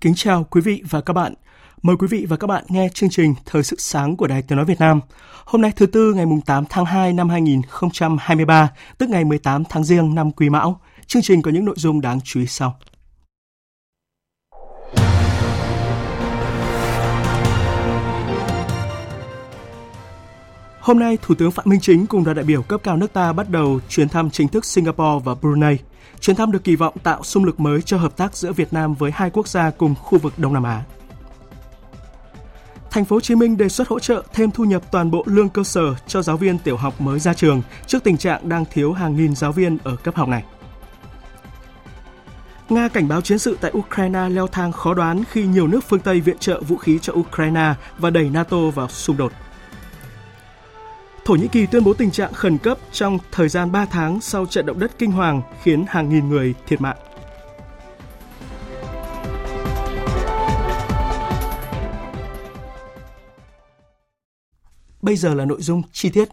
Kính chào quý vị và các bạn. Mời quý vị và các bạn nghe chương trình Thời sự sáng của Đài Tiếng Nói Việt Nam. Hôm nay thứ Tư ngày 8 tháng 2 năm 2023, tức ngày 18 tháng Giêng năm Quý Mão. Chương trình có những nội dung đáng chú ý sau. Hôm nay, Thủ tướng Phạm Minh Chính cùng đoàn đại biểu cấp cao nước ta bắt đầu chuyến thăm chính thức Singapore và Brunei. Chuyến thăm được kỳ vọng tạo xung lực mới cho hợp tác giữa Việt Nam với hai quốc gia cùng khu vực Đông Nam Á. Thành phố Hồ Chí Minh đề xuất hỗ trợ thêm thu nhập toàn bộ lương cơ sở cho giáo viên tiểu học mới ra trường trước tình trạng đang thiếu hàng nghìn giáo viên ở cấp học này. Nga cảnh báo chiến sự tại Ukraine leo thang khó đoán khi nhiều nước phương Tây viện trợ vũ khí cho Ukraine và đẩy NATO vào xung đột. Thổ Nhĩ Kỳ tuyên bố tình trạng khẩn cấp trong thời gian 3 tháng sau trận động đất kinh hoàng khiến hàng nghìn người thiệt mạng. Bây giờ là nội dung chi tiết.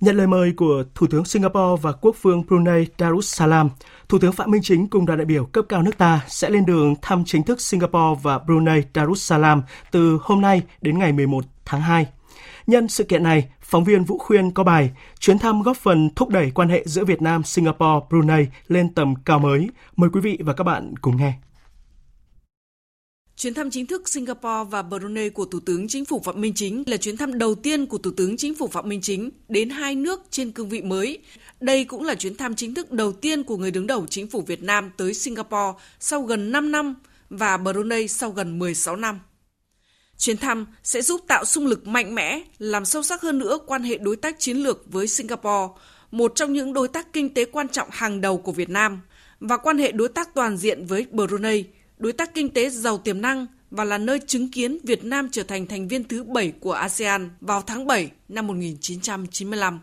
Nhận lời mời của Thủ tướng Singapore và Quốc vương Brunei Darussalam, Thủ tướng Phạm Minh Chính cùng đoàn đại biểu cấp cao nước ta sẽ lên đường thăm chính thức Singapore và Brunei Darussalam từ hôm nay đến ngày 11 tháng 2. Nhân sự kiện này, phóng viên Vũ Khuyên có bài Chuyến thăm góp phần thúc đẩy quan hệ giữa Việt Nam, Singapore, Brunei lên tầm cao mới. Mời quý vị và các bạn cùng nghe. Chuyến thăm chính thức Singapore và Brunei của Thủ tướng Chính phủ Phạm Minh Chính là chuyến thăm đầu tiên của Thủ tướng Chính phủ Phạm Minh Chính đến hai nước trên cương vị mới. Đây cũng là chuyến thăm chính thức đầu tiên của người đứng đầu Chính phủ Việt Nam tới Singapore sau gần 5 năm và Brunei sau gần 16 năm. Chuyến thăm sẽ giúp tạo xung lực mạnh mẽ, làm sâu sắc hơn nữa quan hệ đối tác chiến lược với Singapore, một trong những đối tác kinh tế quan trọng hàng đầu của Việt Nam, và quan hệ đối tác toàn diện với Brunei, đối tác kinh tế giàu tiềm năng và là nơi chứng kiến Việt Nam trở thành thành viên thứ 7 của ASEAN vào tháng 7 năm 1995.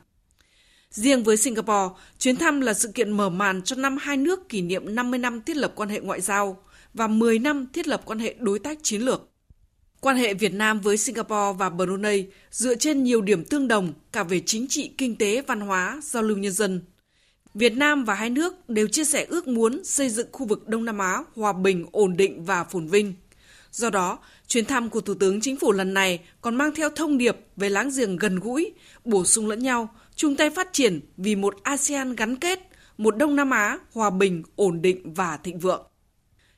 Riêng với Singapore, chuyến thăm là sự kiện mở màn cho năm hai nước kỷ niệm 50 năm thiết lập quan hệ ngoại giao và 10 năm thiết lập quan hệ đối tác chiến lược. Quan hệ Việt Nam với Singapore và Brunei dựa trên nhiều điểm tương đồng cả về chính trị, kinh tế, văn hóa, giao lưu nhân dân. Việt Nam và hai nước đều chia sẻ ước muốn xây dựng khu vực Đông Nam Á hòa bình, ổn định và phồn vinh. Do đó, chuyến thăm của Thủ tướng Chính phủ lần này còn mang theo thông điệp về láng giềng gần gũi, bổ sung lẫn nhau, chung tay phát triển vì một ASEAN gắn kết, một Đông Nam Á hòa bình, ổn định và thịnh vượng.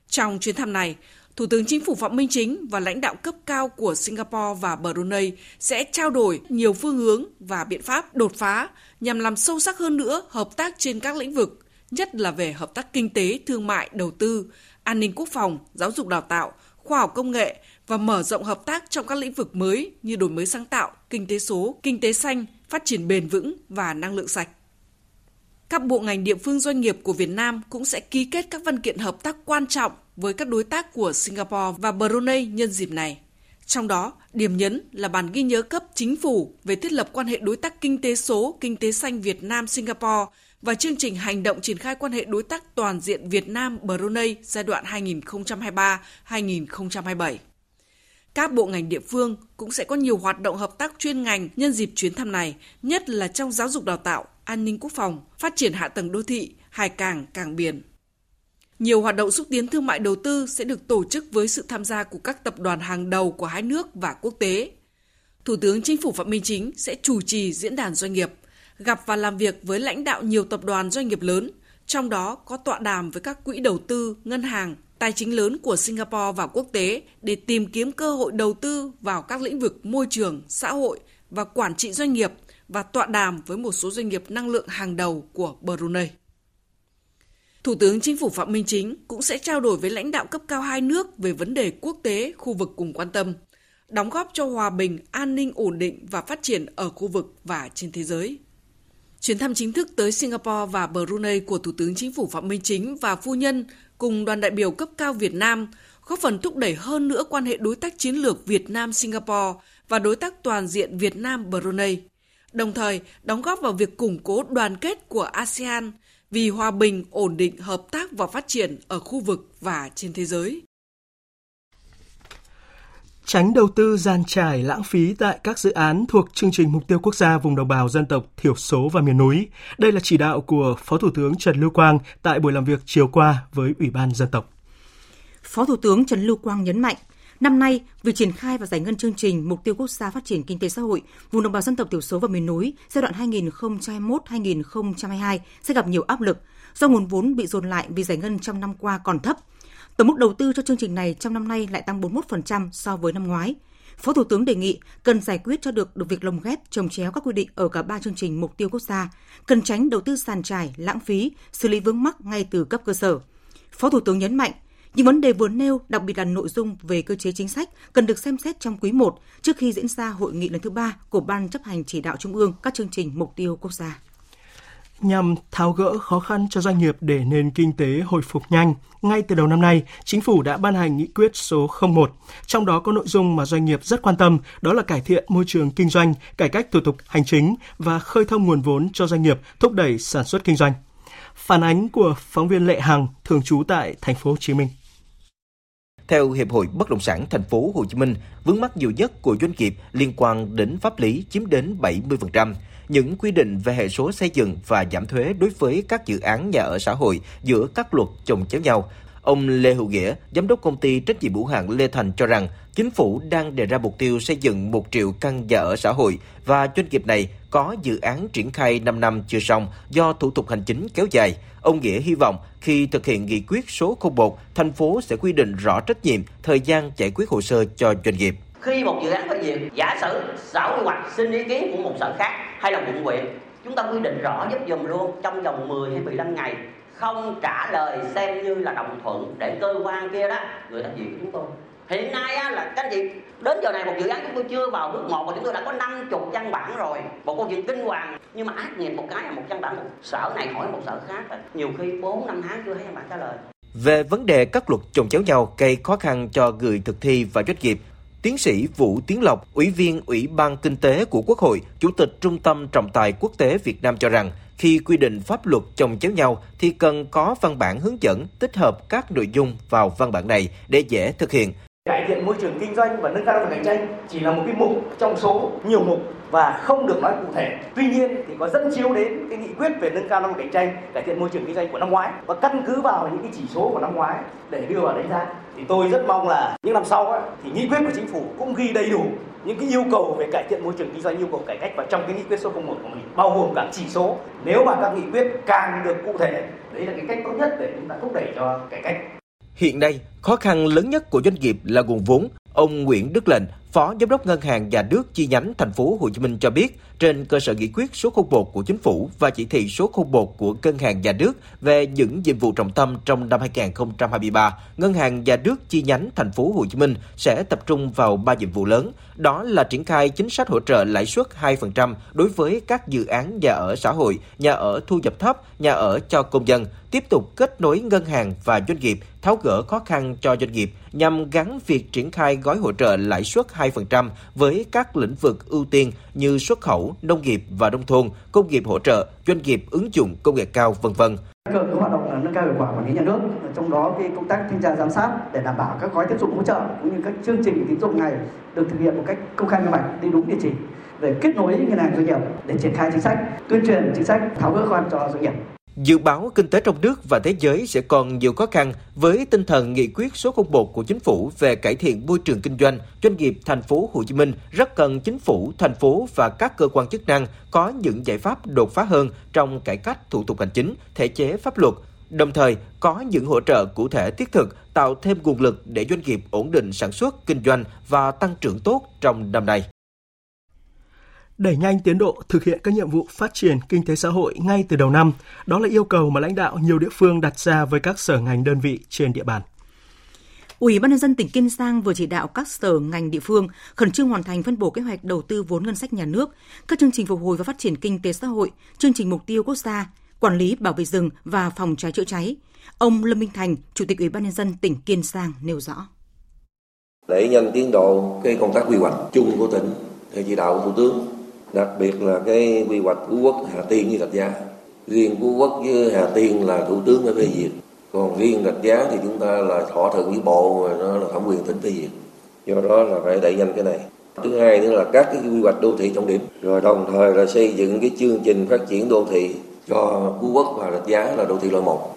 Trong chuyến thăm này, Thủ tướng Chính phủ Phạm Minh Chính và lãnh đạo cấp cao của Singapore và Brunei sẽ trao đổi nhiều phương hướng và biện pháp đột phá nhằm làm sâu sắc hơn nữa hợp tác trên các lĩnh vực, nhất là về hợp tác kinh tế, thương mại, đầu tư, an ninh quốc phòng, giáo dục đào tạo, khoa học công nghệ và mở rộng hợp tác trong các lĩnh vực mới như đổi mới sáng tạo, kinh tế số, kinh tế xanh, phát triển bền vững và năng lượng sạch. Các bộ ngành địa phương doanh nghiệp của Việt Nam cũng sẽ ký kết các văn kiện hợp tác quan trọng với các đối tác của Singapore và Brunei nhân dịp này. Trong đó, điểm nhấn là bản ghi nhớ cấp chính phủ về thiết lập quan hệ đối tác kinh tế số, kinh tế xanh Việt Nam Singapore và chương trình hành động triển khai quan hệ đối tác toàn diện Việt Nam Brunei giai đoạn 2023-2027. Các bộ ngành địa phương cũng sẽ có nhiều hoạt động hợp tác chuyên ngành nhân dịp chuyến thăm này, nhất là trong giáo dục đào tạo, an ninh quốc phòng, phát triển hạ tầng đô thị, hải cảng, cảng biển. Nhiều hoạt động xúc tiến thương mại đầu tư sẽ được tổ chức với sự tham gia của các tập đoàn hàng đầu của hai nước và quốc tế. Thủ tướng Chính phủ Phạm Minh Chính sẽ chủ trì diễn đàn doanh nghiệp, gặp và làm việc với lãnh đạo nhiều tập đoàn doanh nghiệp lớn, trong đó có tọa đàm với các quỹ đầu tư, ngân hàng, tài chính lớn của Singapore và quốc tế để tìm kiếm cơ hội đầu tư vào các lĩnh vực môi trường, xã hội và quản trị doanh nghiệp và tọa đàm với một số doanh nghiệp năng lượng hàng đầu của Brunei. Thủ tướng Chính phủ Phạm Minh Chính cũng sẽ trao đổi với lãnh đạo cấp cao hai nước về vấn đề quốc tế, khu vực cùng quan tâm, đóng góp cho hòa bình, an ninh ổn định và phát triển ở khu vực và trên thế giới. Chuyến thăm chính thức tới Singapore và Brunei của Thủ tướng Chính phủ Phạm Minh Chính và phu nhân cùng đoàn đại biểu cấp cao Việt Nam góp phần thúc đẩy hơn nữa quan hệ đối tác chiến lược Việt Nam Singapore và đối tác toàn diện Việt Nam Brunei. Đồng thời, đóng góp vào việc củng cố đoàn kết của ASEAN vì hòa bình, ổn định, hợp tác và phát triển ở khu vực và trên thế giới. Tránh đầu tư gian trải lãng phí tại các dự án thuộc chương trình mục tiêu quốc gia vùng đồng bào dân tộc thiểu số và miền núi. Đây là chỉ đạo của Phó Thủ tướng Trần Lưu Quang tại buổi làm việc chiều qua với Ủy ban dân tộc. Phó Thủ tướng Trần Lưu Quang nhấn mạnh, Năm nay, việc triển khai và giải ngân chương trình Mục tiêu Quốc gia Phát triển Kinh tế Xã hội vùng đồng bào dân tộc thiểu số và miền núi giai đoạn 2021-2022 sẽ gặp nhiều áp lực do nguồn vốn bị dồn lại vì giải ngân trong năm qua còn thấp. Tổng mức đầu tư cho chương trình này trong năm nay lại tăng 41% so với năm ngoái. Phó Thủ tướng đề nghị cần giải quyết cho được được việc lồng ghép trồng chéo các quy định ở cả ba chương trình mục tiêu quốc gia, cần tránh đầu tư sàn trải, lãng phí, xử lý vướng mắc ngay từ cấp cơ sở. Phó Thủ tướng nhấn mạnh, những vấn đề vừa nêu, đặc biệt là nội dung về cơ chế chính sách, cần được xem xét trong quý 1 trước khi diễn ra hội nghị lần thứ ba của Ban chấp hành chỉ đạo Trung ương các chương trình mục tiêu quốc gia. Nhằm tháo gỡ khó khăn cho doanh nghiệp để nền kinh tế hồi phục nhanh, ngay từ đầu năm nay, chính phủ đã ban hành nghị quyết số 01. Trong đó có nội dung mà doanh nghiệp rất quan tâm, đó là cải thiện môi trường kinh doanh, cải cách thủ tục hành chính và khơi thông nguồn vốn cho doanh nghiệp, thúc đẩy sản xuất kinh doanh. Phản ánh của phóng viên Lệ Hằng, thường trú tại thành phố Hồ Chí Minh. Theo Hiệp hội Bất động sản thành phố Hồ Chí Minh, vướng mắc nhiều nhất của doanh nghiệp liên quan đến pháp lý chiếm đến 70%. Những quy định về hệ số xây dựng và giảm thuế đối với các dự án nhà ở xã hội giữa các luật chồng chéo nhau. Ông Lê Hữu Nghĩa, giám đốc công ty trách nhiệm hữu hạn Lê Thành cho rằng, chính phủ đang đề ra mục tiêu xây dựng 1 triệu căn nhà ở xã hội và doanh nghiệp này có dự án triển khai 5 năm chưa xong do thủ tục hành chính kéo dài. Ông Nghĩa hy vọng khi thực hiện nghị quyết số 01, thành phố sẽ quy định rõ trách nhiệm, thời gian giải quyết hồ sơ cho doanh nghiệp. Khi một dự án phát duyệt, giả sử sở quy hoạch xin ý kiến của một sở khác hay là quận huyện, chúng ta quy định rõ giúp dùm luôn trong vòng 10 hay 15 ngày không trả lời xem như là đồng thuận để cơ quan kia đó. Người ta duyệt chúng tôi. Hiện nay á, là các anh chị đến giờ này một dự án chúng tôi chưa vào bước một mà chúng tôi đã có 50 văn bản rồi. Một câu chuyện kinh hoàng. Nhưng mà ác nghiệp một cái là một văn bản. Một sở này hỏi một sở khác nhiều khi 4 năm tháng chưa thấy văn bản trả lời. Về vấn đề các luật chồng chéo nhau gây khó khăn cho người thực thi và doanh nghiệp, Tiến sĩ Vũ Tiến Lộc, Ủy viên Ủy ban Kinh tế của Quốc hội, Chủ tịch Trung tâm Trọng tài Quốc tế Việt Nam cho rằng, khi quy định pháp luật chồng chéo nhau thì cần có văn bản hướng dẫn tích hợp các nội dung vào văn bản này để dễ thực hiện. Cải thiện môi trường kinh doanh và nâng cao năng lực cạnh tranh chỉ là một cái mục trong số nhiều mục và không được nói cụ thể. Tuy nhiên thì có dẫn chiếu đến cái nghị quyết về nâng cao năng lực cạnh tranh, cải thiện môi trường kinh doanh của năm ngoái và căn cứ vào những cái chỉ số của năm ngoái để đưa vào đánh giá. Thì tôi rất mong là những năm sau ấy, thì nghị quyết của chính phủ cũng ghi đầy đủ những cái yêu cầu về cải thiện môi trường kinh doanh, yêu cầu cải cách vào trong cái nghị quyết số 01 của mình bao gồm cả chỉ số. Nếu mà các nghị quyết càng được cụ thể, đấy là cái cách tốt nhất để chúng ta thúc đẩy cho cải cách. Hiện nay, khó khăn lớn nhất của doanh nghiệp là nguồn vốn. Ông Nguyễn Đức Lệnh, Phó Giám đốc Ngân hàng Nhà nước chi nhánh thành phố Hồ Chí Minh cho biết, trên cơ sở nghị quyết số 01 của chính phủ và chỉ thị số 01 của Ngân hàng Nhà nước về những nhiệm vụ trọng tâm trong năm 2023, Ngân hàng Nhà nước chi nhánh thành phố Hồ Chí Minh sẽ tập trung vào ba nhiệm vụ lớn, đó là triển khai chính sách hỗ trợ lãi suất 2% đối với các dự án nhà ở xã hội, nhà ở thu nhập thấp, nhà ở cho công dân, tiếp tục kết nối ngân hàng và doanh nghiệp, tháo gỡ khó khăn cho doanh nghiệp nhằm gắn việc triển khai gói hỗ trợ lãi suất 2% với các lĩnh vực ưu tiên như xuất khẩu, nông nghiệp và nông thôn, công nghiệp hỗ trợ, doanh nghiệp ứng dụng công nghệ cao, vân vân. Tăng cường hoạt động nâng cao hiệu quả quản lý nhà nước, trong đó cái công tác thanh tra giám sát để đảm bảo các gói tín dụng hỗ trợ cũng như các chương trình tín dụng này được thực hiện một cách công khai minh bạch, đi đúng địa chỉ về kết nối ngân hàng doanh nghiệp để triển khai chính sách, tuyên truyền chính sách tháo gỡ khó khăn cho doanh nghiệp. Dự báo kinh tế trong nước và thế giới sẽ còn nhiều khó khăn với tinh thần nghị quyết số 01 của chính phủ về cải thiện môi trường kinh doanh, doanh nghiệp thành phố Hồ Chí Minh rất cần chính phủ, thành phố và các cơ quan chức năng có những giải pháp đột phá hơn trong cải cách thủ tục hành chính, thể chế pháp luật, đồng thời có những hỗ trợ cụ thể thiết thực tạo thêm nguồn lực để doanh nghiệp ổn định sản xuất, kinh doanh và tăng trưởng tốt trong năm nay đẩy nhanh tiến độ thực hiện các nhiệm vụ phát triển kinh tế xã hội ngay từ đầu năm. Đó là yêu cầu mà lãnh đạo nhiều địa phương đặt ra với các sở ngành đơn vị trên địa bàn. Ủy ban nhân dân tỉnh Kiên Giang vừa chỉ đạo các sở ngành địa phương khẩn trương hoàn thành phân bổ kế hoạch đầu tư vốn ngân sách nhà nước, các chương trình phục hồi và phát triển kinh tế xã hội, chương trình mục tiêu quốc gia, quản lý bảo vệ rừng và phòng cháy chữa cháy. Ông Lâm Minh Thành, Chủ tịch Ủy ban nhân dân tỉnh Kiên Giang nêu rõ. Để nhanh tiến độ cái công tác quy hoạch chung của tỉnh theo chỉ đạo của Thủ tướng, đặc biệt là cái quy hoạch Phú Quốc Hà Tiên với Rạch Giá. Riêng Phú Quốc với Hà Tiên là Thủ tướng đã phê duyệt, còn riêng Rạch Giá thì chúng ta là thỏa thuận với bộ mà nó là thẩm quyền tỉnh phê duyệt. Do đó là phải đẩy nhanh cái này. Thứ hai nữa là các cái quy hoạch đô thị trọng điểm, rồi đồng thời là xây dựng cái chương trình phát triển đô thị cho Phú Quốc và Rạch Giá là đô thị loại một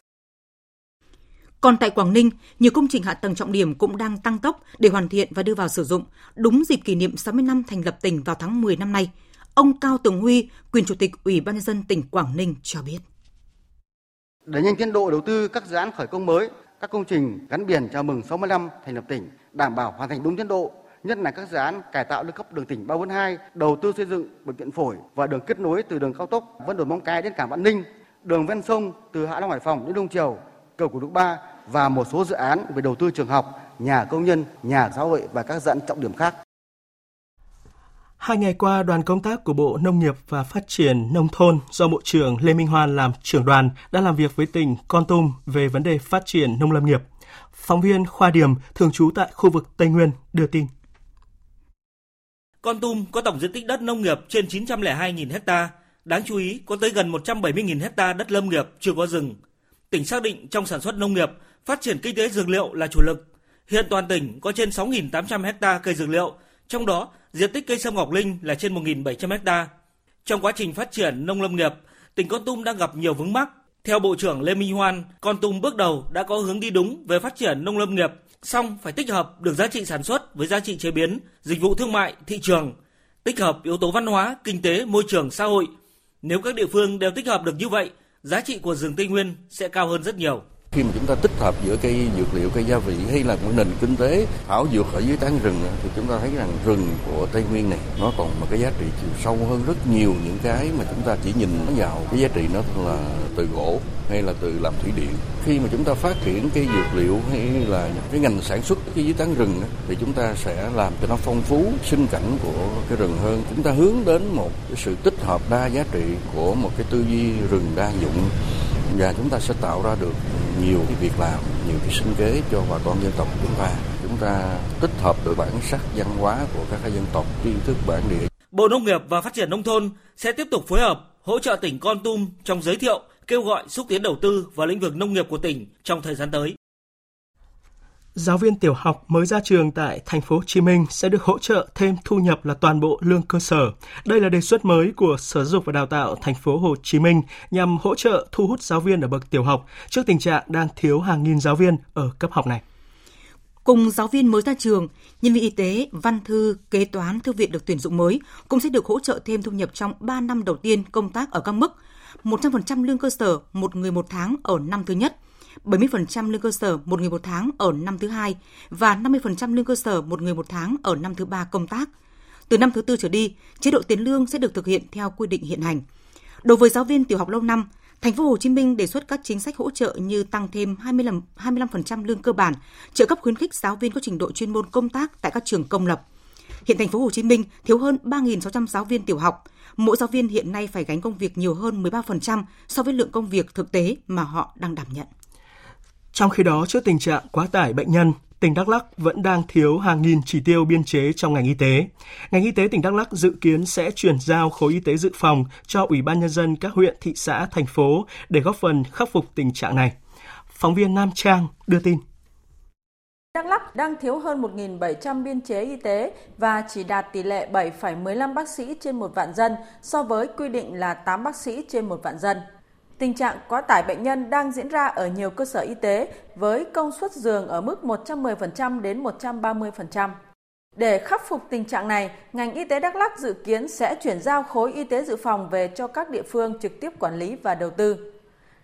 Còn tại Quảng Ninh, nhiều công trình hạ tầng trọng điểm cũng đang tăng tốc để hoàn thiện và đưa vào sử dụng đúng dịp kỷ niệm 60 năm thành lập tỉnh vào tháng 10 năm nay. Ông Cao Tường Huy, quyền chủ tịch Ủy ban nhân dân tỉnh Quảng Ninh cho biết. Để nhanh tiến độ đầu tư các dự án khởi công mới, các công trình gắn biển chào mừng 60 năm thành lập tỉnh đảm bảo hoàn thành đúng tiến độ, nhất là các dự án cải tạo nâng cấp đường tỉnh 342, đầu tư xây dựng bệnh viện phổi và đường kết nối từ đường cao tốc Vân Đồn Móng Cái đến cảng Vạn Ninh, đường ven sông từ Hạ Long Hải Phòng đến Đông Triều, cầu Cổ Đức Ba và một số dự án về đầu tư trường học, nhà công nhân, nhà xã hội và các dự án trọng điểm khác. Hai ngày qua, đoàn công tác của Bộ Nông nghiệp và Phát triển Nông thôn do Bộ trưởng Lê Minh Hoan làm trưởng đoàn đã làm việc với tỉnh Con Tum về vấn đề phát triển nông lâm nghiệp. Phóng viên Khoa Điểm, thường trú tại khu vực Tây Nguyên, đưa tin. Con Tum có tổng diện tích đất nông nghiệp trên 902.000 ha. Đáng chú ý, có tới gần 170.000 ha đất lâm nghiệp chưa có rừng. Tỉnh xác định trong sản xuất nông nghiệp, phát triển kinh tế dược liệu là chủ lực. Hiện toàn tỉnh có trên 6.800 ha cây dược liệu, trong đó diện tích cây sâm ngọc linh là trên 1.700 ha. Trong quá trình phát triển nông lâm nghiệp, tỉnh Con Tum đang gặp nhiều vướng mắc. Theo Bộ trưởng Lê Minh Hoan, Con Tum bước đầu đã có hướng đi đúng về phát triển nông lâm nghiệp, song phải tích hợp được giá trị sản xuất với giá trị chế biến, dịch vụ thương mại, thị trường, tích hợp yếu tố văn hóa, kinh tế, môi trường, xã hội. Nếu các địa phương đều tích hợp được như vậy, giá trị của rừng Tây Nguyên sẽ cao hơn rất nhiều khi mà chúng ta tích hợp giữa cây dược liệu cây gia vị hay là một nền kinh tế, thảo dược ở dưới tán rừng thì chúng ta thấy rằng rừng của tây nguyên này, nó còn một cái giá trị chiều sâu hơn rất nhiều những cái mà chúng ta chỉ nhìn vào. Cái giá trị nó là từ gỗ hay là từ làm thủy điện. Khi mà chúng ta phát triển cây dược liệu hay là cái ngành sản xuất cái dưới tán rừng thì chúng ta sẽ làm cho nó phong phú, sinh cảnh của cái rừng hơn. Chúng ta hướng đến một cái sự tích hợp đa giá trị của một cái tư duy rừng đa dụng và chúng ta sẽ tạo ra được nhiều cái việc làm, nhiều cái sinh kế cho bà con dân tộc chúng ta. Chúng ta tích hợp được bản sắc văn hóa của các dân tộc, tri thức bản địa. Bộ Nông nghiệp và Phát triển Nông thôn sẽ tiếp tục phối hợp hỗ trợ tỉnh Con Tum trong giới thiệu, kêu gọi xúc tiến đầu tư vào lĩnh vực nông nghiệp của tỉnh trong thời gian tới. Giáo viên tiểu học mới ra trường tại thành phố Hồ Chí Minh sẽ được hỗ trợ thêm thu nhập là toàn bộ lương cơ sở. Đây là đề xuất mới của Sở Giáo dục và Đào tạo thành phố Hồ Chí Minh nhằm hỗ trợ thu hút giáo viên ở bậc tiểu học trước tình trạng đang thiếu hàng nghìn giáo viên ở cấp học này. Cùng giáo viên mới ra trường, nhân viên y tế, văn thư, kế toán, thư viện được tuyển dụng mới cũng sẽ được hỗ trợ thêm thu nhập trong 3 năm đầu tiên công tác ở các mức 100% lương cơ sở một người một tháng ở năm thứ nhất – 70% lương cơ sở một người một tháng ở năm thứ hai và 50% lương cơ sở một người một tháng ở năm thứ ba công tác. Từ năm thứ tư trở đi, chế độ tiền lương sẽ được thực hiện theo quy định hiện hành. Đối với giáo viên tiểu học lâu năm, Thành phố Hồ Chí Minh đề xuất các chính sách hỗ trợ như tăng thêm 25%, 25% lương cơ bản, trợ cấp khuyến khích giáo viên có trình độ chuyên môn công tác tại các trường công lập. Hiện thành phố Hồ Chí Minh thiếu hơn 3.600 giáo viên tiểu học. Mỗi giáo viên hiện nay phải gánh công việc nhiều hơn 13% so với lượng công việc thực tế mà họ đang đảm nhận. Trong khi đó, trước tình trạng quá tải bệnh nhân, tỉnh Đắk Lắk vẫn đang thiếu hàng nghìn chỉ tiêu biên chế trong ngành y tế. Ngành y tế tỉnh Đắk Lắk dự kiến sẽ chuyển giao khối y tế dự phòng cho Ủy ban nhân dân các huyện, thị xã, thành phố để góp phần khắc phục tình trạng này. Phóng viên Nam Trang đưa tin. Đắk Lắk đang thiếu hơn 1.700 biên chế y tế và chỉ đạt tỷ lệ 7,15 bác sĩ trên một vạn dân so với quy định là 8 bác sĩ trên một vạn dân. Tình trạng quá tải bệnh nhân đang diễn ra ở nhiều cơ sở y tế với công suất giường ở mức 110% đến 130%. Để khắc phục tình trạng này, ngành y tế Đắk Lắk dự kiến sẽ chuyển giao khối y tế dự phòng về cho các địa phương trực tiếp quản lý và đầu tư.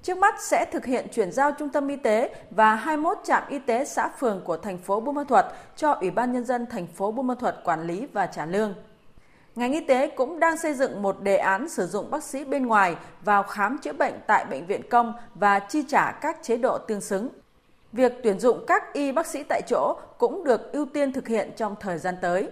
Trước mắt sẽ thực hiện chuyển giao trung tâm y tế và 21 trạm y tế xã phường của thành phố Buôn Ma Thuột cho Ủy ban nhân dân thành phố Buôn Ma Thuột quản lý và trả lương. Ngành y tế cũng đang xây dựng một đề án sử dụng bác sĩ bên ngoài vào khám chữa bệnh tại bệnh viện công và chi trả các chế độ tương xứng. Việc tuyển dụng các y bác sĩ tại chỗ cũng được ưu tiên thực hiện trong thời gian tới.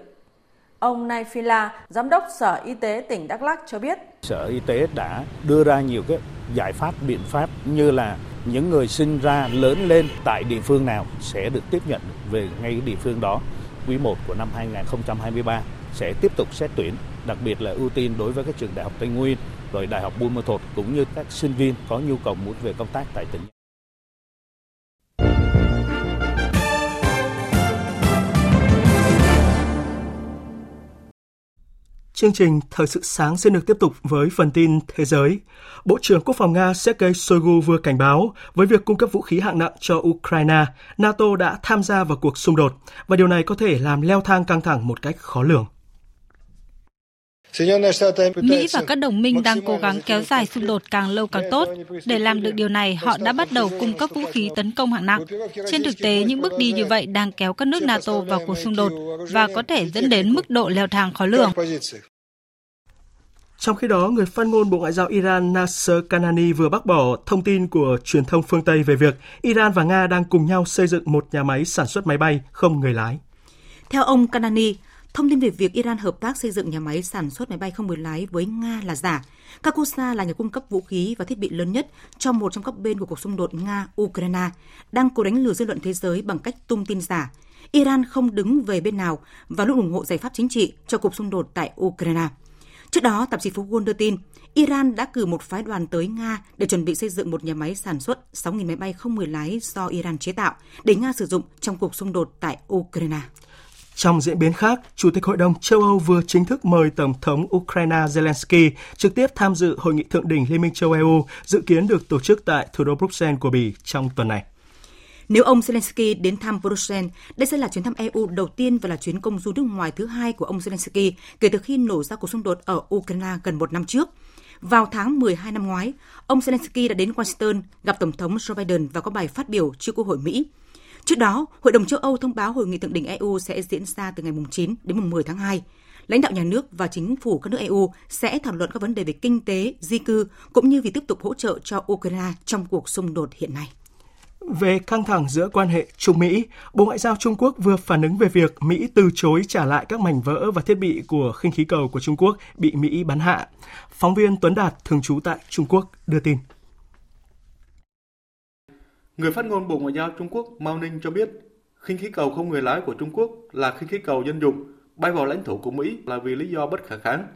Ông Nay Phila, Giám đốc Sở Y tế tỉnh Đắk Lắk cho biết. Sở Y tế đã đưa ra nhiều cái giải pháp, biện pháp như là những người sinh ra lớn lên tại địa phương nào sẽ được tiếp nhận về ngay địa phương đó. Quý 1 của năm 2023 sẽ tiếp tục xét tuyển, đặc biệt là ưu tiên đối với các trường đại học Tây Nguyên, rồi đại học Buôn Ma Thuột cũng như các sinh viên có nhu cầu muốn về công tác tại tỉnh. Chương trình Thời sự sáng sẽ được tiếp tục với phần tin thế giới. Bộ trưởng Quốc phòng Nga Sergei Shoigu vừa cảnh báo với việc cung cấp vũ khí hạng nặng cho Ukraine, NATO đã tham gia vào cuộc xung đột và điều này có thể làm leo thang căng thẳng một cách khó lường. Mỹ và các đồng minh đang cố gắng kéo dài xung đột càng lâu càng tốt. Để làm được điều này, họ đã bắt đầu cung cấp vũ khí tấn công hạng nặng. Trên thực tế, những bước đi như vậy đang kéo các nước NATO vào cuộc xung đột và có thể dẫn đến mức độ leo thang khó lường. Trong khi đó, người phát ngôn Bộ Ngoại giao Iran Nasser Kanani vừa bác bỏ thông tin của truyền thông phương Tây về việc Iran và Nga đang cùng nhau xây dựng một nhà máy sản xuất máy bay không người lái. Theo ông Kanani, Thông tin về việc Iran hợp tác xây dựng nhà máy sản xuất máy bay không người lái với Nga là giả. Kakusa là nhà cung cấp vũ khí và thiết bị lớn nhất cho một trong các bên của cuộc xung đột Nga-Ukraine, đang cố đánh lừa dư luận thế giới bằng cách tung tin giả. Iran không đứng về bên nào và luôn ủng hộ giải pháp chính trị cho cuộc xung đột tại Ukraine. Trước đó, tạp chí Phú Quân đưa tin, Iran đã cử một phái đoàn tới Nga để chuẩn bị xây dựng một nhà máy sản xuất 6.000 máy bay không người lái do Iran chế tạo để Nga sử dụng trong cuộc xung đột tại Ukraine. Trong diễn biến khác, Chủ tịch Hội đồng châu Âu vừa chính thức mời Tổng thống Ukraine Zelensky trực tiếp tham dự hội nghị thượng đỉnh Liên minh châu EU dự kiến được tổ chức tại thủ đô Bruxelles của Bỉ trong tuần này. Nếu ông Zelensky đến thăm Bruxelles, đây sẽ là chuyến thăm EU đầu tiên và là chuyến công du nước ngoài thứ hai của ông Zelensky kể từ khi nổ ra cuộc xung đột ở Ukraine gần một năm trước. Vào tháng 12 năm ngoái, ông Zelensky đã đến Washington gặp Tổng thống Joe Biden và có bài phát biểu trước Quốc hội Mỹ. Trước đó, Hội đồng châu Âu thông báo hội nghị thượng đỉnh EU sẽ diễn ra từ ngày 9 đến 10 tháng 2. Lãnh đạo nhà nước và chính phủ các nước EU sẽ thảo luận các vấn đề về kinh tế, di cư cũng như việc tiếp tục hỗ trợ cho Ukraine trong cuộc xung đột hiện nay. Về căng thẳng giữa quan hệ Trung Mỹ, Bộ Ngoại giao Trung Quốc vừa phản ứng về việc Mỹ từ chối trả lại các mảnh vỡ và thiết bị của khinh khí cầu của Trung Quốc bị Mỹ bắn hạ. Phóng viên Tuấn Đạt thường trú tại Trung Quốc đưa tin. Người phát ngôn Bộ Ngoại giao Trung Quốc Mao Ninh cho biết, khinh khí cầu không người lái của Trung Quốc là khinh khí cầu dân dụng bay vào lãnh thổ của Mỹ là vì lý do bất khả kháng.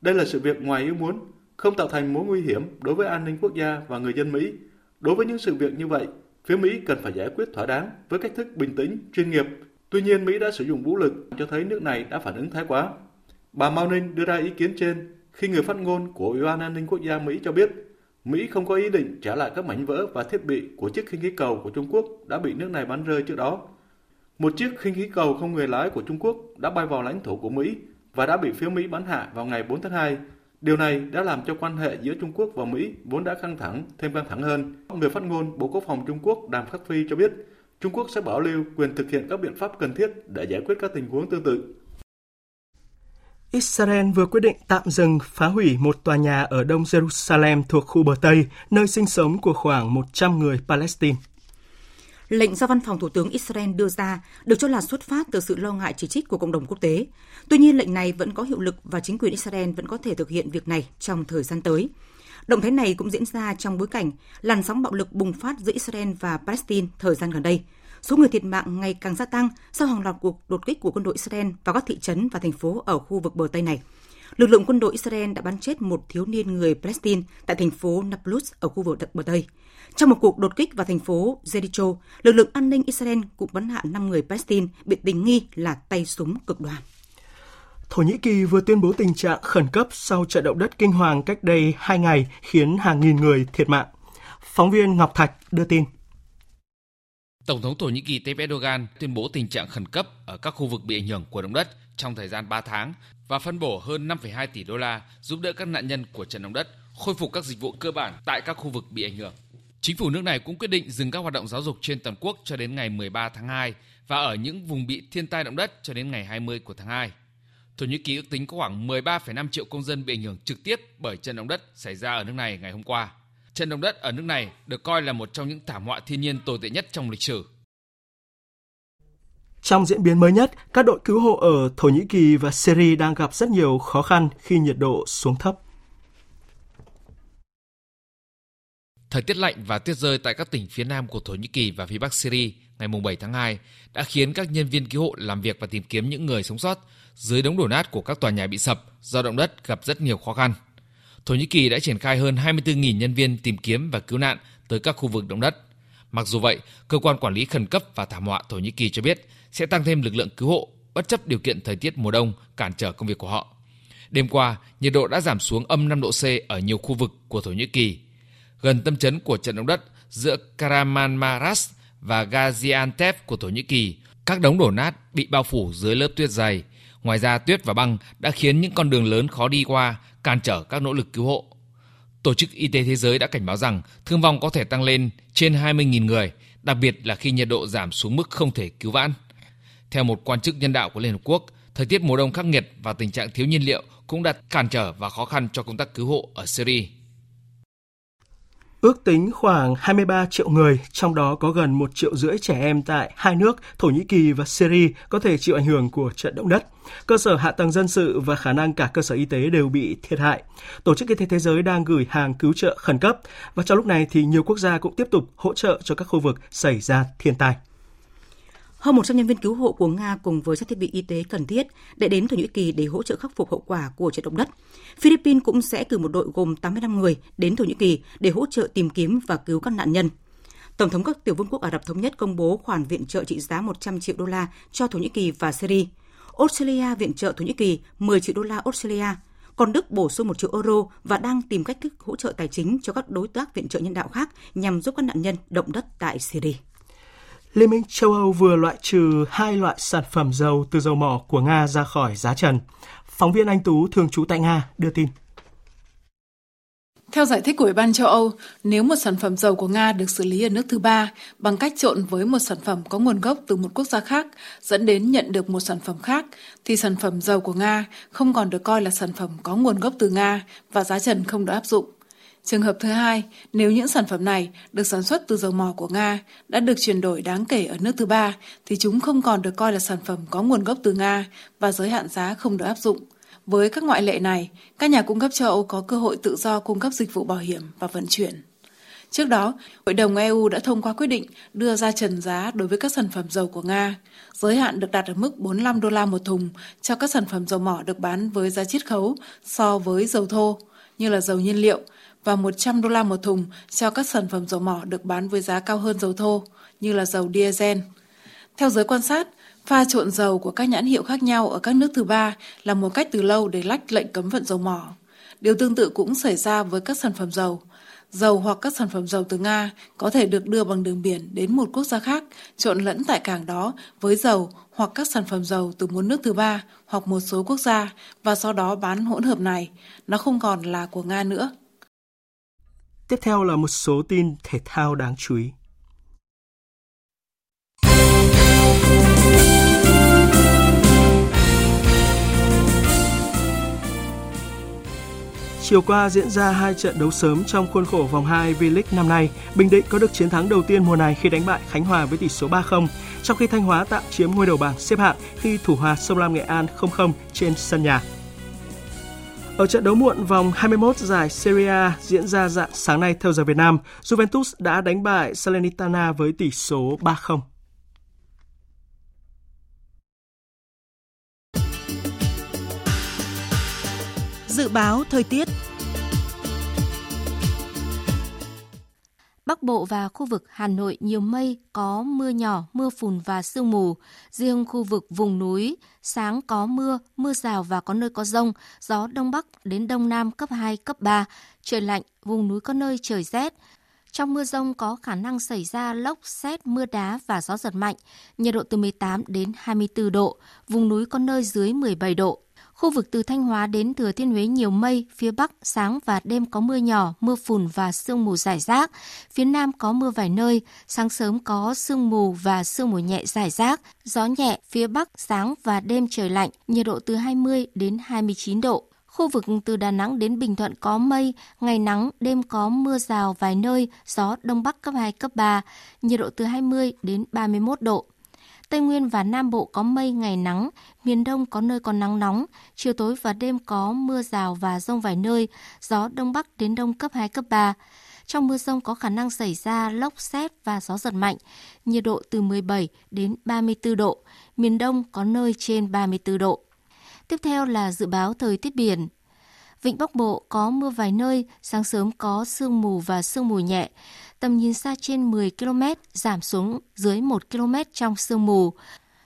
Đây là sự việc ngoài ý muốn, không tạo thành mối nguy hiểm đối với an ninh quốc gia và người dân Mỹ. Đối với những sự việc như vậy, phía Mỹ cần phải giải quyết thỏa đáng với cách thức bình tĩnh, chuyên nghiệp. Tuy nhiên, Mỹ đã sử dụng vũ lực cho thấy nước này đã phản ứng thái quá. Bà Mao Ninh đưa ra ý kiến trên khi người phát ngôn của Ủy ban An ninh Quốc gia Mỹ cho biết Mỹ không có ý định trả lại các mảnh vỡ và thiết bị của chiếc khinh khí cầu của Trung Quốc đã bị nước này bắn rơi trước đó. Một chiếc khinh khí cầu không người lái của Trung Quốc đã bay vào lãnh thổ của Mỹ và đã bị phía Mỹ bắn hạ vào ngày 4 tháng 2. Điều này đã làm cho quan hệ giữa Trung Quốc và Mỹ vốn đã căng thẳng, thêm căng thẳng hơn. Người phát ngôn Bộ Quốc phòng Trung Quốc Đàm Khắc Phi cho biết, Trung Quốc sẽ bảo lưu quyền thực hiện các biện pháp cần thiết để giải quyết các tình huống tương tự. Israel vừa quyết định tạm dừng phá hủy một tòa nhà ở đông Jerusalem thuộc khu bờ Tây, nơi sinh sống của khoảng 100 người Palestine. Lệnh do văn phòng Thủ tướng Israel đưa ra được cho là xuất phát từ sự lo ngại chỉ trích của cộng đồng quốc tế. Tuy nhiên, lệnh này vẫn có hiệu lực và chính quyền Israel vẫn có thể thực hiện việc này trong thời gian tới. Động thái này cũng diễn ra trong bối cảnh làn sóng bạo lực bùng phát giữa Israel và Palestine thời gian gần đây – số người thiệt mạng ngày càng gia tăng sau hàng loạt cuộc đột kích của quân đội Israel vào các thị trấn và thành phố ở khu vực bờ Tây này. Lực lượng quân đội Israel đã bắn chết một thiếu niên người Palestine tại thành phố Nablus ở khu vực bờ Tây. Trong một cuộc đột kích vào thành phố Jericho, lực lượng an ninh Israel cũng bắn hạ 5 người Palestine bị tình nghi là tay súng cực đoan. Thổ Nhĩ Kỳ vừa tuyên bố tình trạng khẩn cấp sau trận động đất kinh hoàng cách đây 2 ngày khiến hàng nghìn người thiệt mạng. Phóng viên Ngọc Thạch đưa tin. Tổng thống Thổ Nhĩ Kỳ Tayyip Erdogan tuyên bố tình trạng khẩn cấp ở các khu vực bị ảnh hưởng của động đất trong thời gian 3 tháng và phân bổ hơn 5,2 tỷ đô la giúp đỡ các nạn nhân của trận động đất khôi phục các dịch vụ cơ bản tại các khu vực bị ảnh hưởng. Chính phủ nước này cũng quyết định dừng các hoạt động giáo dục trên toàn quốc cho đến ngày 13 tháng 2 và ở những vùng bị thiên tai động đất cho đến ngày 20 của tháng 2. Thổ Nhĩ Kỳ ước tính có khoảng 13,5 triệu công dân bị ảnh hưởng trực tiếp bởi trận động đất xảy ra ở nước này ngày hôm qua. Trận động đất ở nước này được coi là một trong những thảm họa thiên nhiên tồi tệ nhất trong lịch sử. Trong diễn biến mới nhất, các đội cứu hộ ở Thổ Nhĩ Kỳ và Syria đang gặp rất nhiều khó khăn khi nhiệt độ xuống thấp. Thời tiết lạnh và tuyết rơi tại các tỉnh phía nam của Thổ Nhĩ Kỳ và phía bắc Syria ngày 7 tháng 2 đã khiến các nhân viên cứu hộ làm việc và tìm kiếm những người sống sót dưới đống đổ nát của các tòa nhà bị sập do động đất gặp rất nhiều khó khăn. Thổ Nhĩ Kỳ đã triển khai hơn 24.000 nhân viên tìm kiếm và cứu nạn tới các khu vực động đất. Mặc dù vậy, cơ quan quản lý khẩn cấp và thảm họa Thổ Nhĩ Kỳ cho biết sẽ tăng thêm lực lượng cứu hộ bất chấp điều kiện thời tiết mùa đông cản trở công việc của họ. Đêm qua, nhiệt độ đã giảm xuống âm 5 độ C ở nhiều khu vực của Thổ Nhĩ Kỳ. Gần tâm chấn của trận động đất giữa Karamanmaras và Gaziantep của Thổ Nhĩ Kỳ, các đống đổ nát bị bao phủ dưới lớp tuyết dày. Ngoài ra, tuyết và băng đã khiến những con đường lớn khó đi qua, cản trở các nỗ lực cứu hộ. Tổ chức Y tế Thế giới đã cảnh báo rằng thương vong có thể tăng lên trên 20.000 người, đặc biệt là khi nhiệt độ giảm xuống mức không thể cứu vãn. Theo một quan chức nhân đạo của Liên Hợp Quốc, thời tiết mùa đông khắc nghiệt và tình trạng thiếu nhiên liệu cũng đặt cản trở và khó khăn cho công tác cứu hộ ở Syria. Ước tính khoảng 23 triệu người, trong đó có gần 1 triệu rưỡi trẻ em tại hai nước Thổ Nhĩ Kỳ và Syria có thể chịu ảnh hưởng của trận động đất. Cơ sở hạ tầng dân sự và khả năng cả cơ sở y tế đều bị thiệt hại. Tổ chức Y tế Thế giới đang gửi hàng cứu trợ khẩn cấp và trong lúc này thì nhiều quốc gia cũng tiếp tục hỗ trợ cho các khu vực xảy ra thiên tai. Hơn 100 nhân viên cứu hộ của Nga cùng với các thiết bị y tế cần thiết đã đến Thổ Nhĩ Kỳ để hỗ trợ khắc phục hậu quả của trận động đất. Philippines cũng sẽ cử một đội gồm 85 người đến Thổ Nhĩ Kỳ để hỗ trợ tìm kiếm và cứu các nạn nhân. Tổng thống các tiểu vương quốc Ả Rập Thống Nhất công bố khoản viện trợ trị giá 100 triệu đô la cho Thổ Nhĩ Kỳ và Syria. Australia viện trợ Thổ Nhĩ Kỳ 10 triệu đô la Australia, còn Đức bổ sung 1 triệu euro và đang tìm cách thức hỗ trợ tài chính cho các đối tác viện trợ nhân đạo khác nhằm giúp các nạn nhân động đất tại Syria. Liên minh châu Âu vừa loại trừ hai loại sản phẩm dầu từ dầu mỏ của Nga ra khỏi giá trần. Phóng viên Anh Tú thường trú tại Nga đưa tin. Theo giải thích của Ủy ban châu Âu, nếu một sản phẩm dầu của Nga được xử lý ở nước thứ ba bằng cách trộn với một sản phẩm có nguồn gốc từ một quốc gia khác dẫn đến nhận được một sản phẩm khác, thì sản phẩm dầu của Nga không còn được coi là sản phẩm có nguồn gốc từ Nga và giá trần không được áp dụng. Trường hợp thứ hai, nếu những sản phẩm này được sản xuất từ dầu mỏ của Nga đã được chuyển đổi đáng kể ở nước thứ ba, thì chúng không còn được coi là sản phẩm có nguồn gốc từ Nga và giới hạn giá không được áp dụng. Với các ngoại lệ này, các nhà cung cấp châu Âu có cơ hội tự do cung cấp dịch vụ bảo hiểm và vận chuyển. Trước đó, Hội đồng EU đã thông qua quyết định đưa ra trần giá đối với các sản phẩm dầu của Nga. Giới hạn được đặt ở mức 45 đô la một thùng cho các sản phẩm dầu mỏ được bán với giá chiết khấu so với dầu thô, như là dầu nhiên liệu, và 100 đô la một thùng cho các sản phẩm dầu mỏ được bán với giá cao hơn dầu thô, như là dầu diesel. Theo giới quan sát, pha trộn dầu của các nhãn hiệu khác nhau ở các nước thứ ba là một cách từ lâu để lách lệnh cấm vận dầu mỏ. Điều tương tự cũng xảy ra với các sản phẩm dầu. Dầu hoặc các sản phẩm dầu từ Nga có thể được đưa bằng đường biển đến một quốc gia khác, trộn lẫn tại cảng đó với dầu hoặc các sản phẩm dầu từ một nước thứ ba hoặc một số quốc gia và sau đó bán hỗn hợp này. Nó không còn là của Nga nữa. Tiếp theo là một số tin thể thao đáng chú ý. Chiều qua diễn ra hai trận đấu sớm trong khuôn khổ vòng 2 V-League năm nay. Bình Định có được chiến thắng đầu tiên mùa này khi đánh bại Khánh Hòa với tỷ số 3-0, trong khi Thanh Hóa tạm chiếm ngôi đầu bảng xếp hạng khi thủ hòa Sông Lam Nghệ An 0-0 trên sân nhà. Ở trận đấu muộn vòng 21 giải Serie A diễn ra dạng sáng nay theo giờ Việt Nam, Juventus đã đánh bại Salernitana với tỷ số 3-0. Dự báo thời tiết Bắc Bộ và khu vực Hà Nội nhiều mây, có mưa nhỏ, mưa phùn và sương mù. Riêng khu vực vùng núi, sáng có mưa, mưa rào và có nơi có rông, gió đông bắc đến đông nam cấp 2, cấp 3, trời lạnh, vùng núi có nơi trời rét. Trong mưa rông có khả năng xảy ra lốc, xét, mưa đá và gió giật mạnh, nhiệt độ từ 18 đến 24 độ, vùng núi có nơi dưới 17 độ. Khu vực từ Thanh Hóa đến Thừa Thiên Huế nhiều mây, phía Bắc sáng và đêm có mưa nhỏ, mưa phùn và sương mù rải rác. Phía Nam có mưa vài nơi, sáng sớm có sương mù và sương mù nhẹ rải rác. Gió nhẹ, phía Bắc sáng và đêm trời lạnh, nhiệt độ từ 20 đến 29 độ. Khu vực từ Đà Nẵng đến Bình Thuận có mây, ngày nắng, đêm có mưa rào vài nơi, gió Đông Bắc cấp 2, cấp 3, nhiệt độ từ 20 đến 31 độ. Tây Nguyên và Nam Bộ có mây ngày nắng, miền Đông có nơi có nắng nóng, chiều tối và đêm có mưa rào và rông vài nơi, gió Đông Bắc đến Đông cấp 2, cấp 3. Trong mưa rông có khả năng xảy ra lốc xét và gió giật mạnh, nhiệt độ từ 17 đến 34 độ, miền Đông có nơi trên 34 độ. Tiếp theo là dự báo thời tiết biển. Vịnh Bắc Bộ có mưa vài nơi, sáng sớm có sương mù và sương mù nhẹ tầm nhìn xa trên 10 km, giảm xuống dưới 1 km trong sương mù.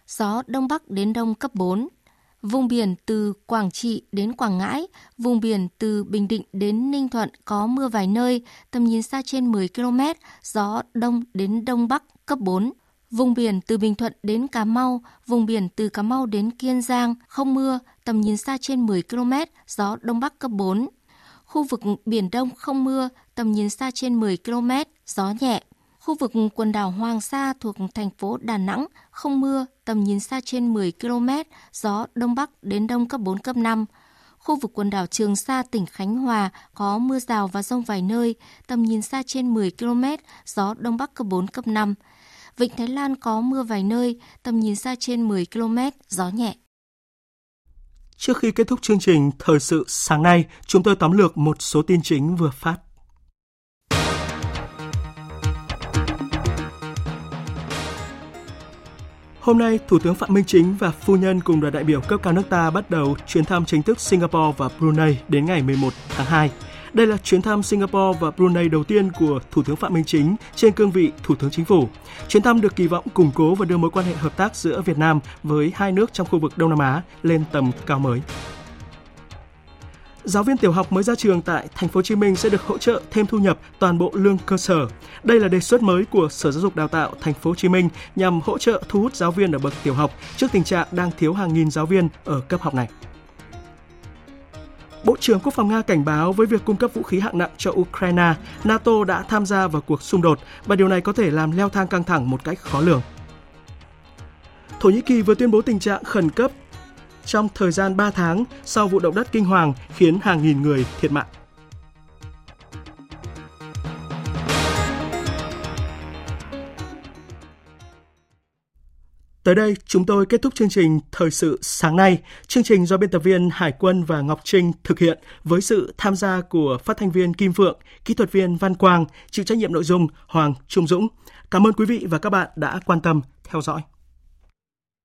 Gió Đông Bắc đến Đông cấp 4. Vùng biển từ Quảng Trị đến Quảng Ngãi, vùng biển từ Bình Định đến Ninh Thuận có mưa vài nơi, tầm nhìn xa trên 10 km, gió Đông đến Đông Bắc cấp 4. Vùng biển từ Bình Thuận đến Cà Mau, vùng biển từ Cà Mau đến Kiên Giang không mưa, tầm nhìn xa trên 10 km, gió Đông Bắc cấp 4. Khu vực Biển Đông không mưa, tầm nhìn xa trên 10 km, gió nhẹ. Khu vực quần đảo Hoàng Sa thuộc thành phố Đà Nẵng không mưa, tầm nhìn xa trên 10 km, gió Đông Bắc đến Đông cấp 4, cấp 5. Khu vực quần đảo Trường Sa, tỉnh Khánh Hòa có mưa rào và rông vài nơi, tầm nhìn xa trên 10 km, gió Đông Bắc cấp 4, cấp 5. Vịnh Thái Lan có mưa vài nơi, tầm nhìn xa trên 10 km, gió nhẹ. Trước khi kết thúc chương trình Thời sự sáng nay, chúng tôi tóm lược một số tin chính vừa phát. Hôm nay, Thủ tướng Phạm Minh Chính và phu nhân cùng đoàn đại biểu cấp cao nước ta bắt đầu chuyến thăm chính thức Singapore và Brunei đến ngày 11 tháng 2. Đây là chuyến thăm Singapore và Brunei đầu tiên của Thủ tướng Phạm Minh Chính trên cương vị Thủ tướng Chính phủ. Chuyến thăm được kỳ vọng củng cố và đưa mối quan hệ hợp tác giữa Việt Nam với hai nước trong khu vực Đông Nam Á lên tầm cao mới. Giáo viên tiểu học mới ra trường tại thành phố Hồ Chí Minh sẽ được hỗ trợ thêm thu nhập toàn bộ lương cơ sở. Đây là đề xuất mới của Sở Giáo dục Đào tạo thành phố Hồ Chí Minh nhằm hỗ trợ thu hút giáo viên ở bậc tiểu học trước tình trạng đang thiếu hàng nghìn giáo viên ở cấp học này. Bộ trưởng Quốc phòng Nga cảnh báo với việc cung cấp vũ khí hạng nặng cho Ukraine, NATO đã tham gia vào cuộc xung đột và điều này có thể làm leo thang căng thẳng một cách khó lường. Thổ Nhĩ Kỳ vừa tuyên bố tình trạng khẩn cấp trong thời gian 3 tháng sau vụ động đất kinh hoàng khiến hàng nghìn người thiệt mạng. Tới đây, chúng tôi kết thúc chương trình Thời sự sáng nay. Chương trình do biên tập viên Hải quân và Ngọc Trinh thực hiện với sự tham gia của phát thanh viên Kim Phượng, kỹ thuật viên Văn Quang, chịu trách nhiệm nội dung Hoàng Trung Dũng. Cảm ơn quý vị và các bạn đã quan tâm theo dõi.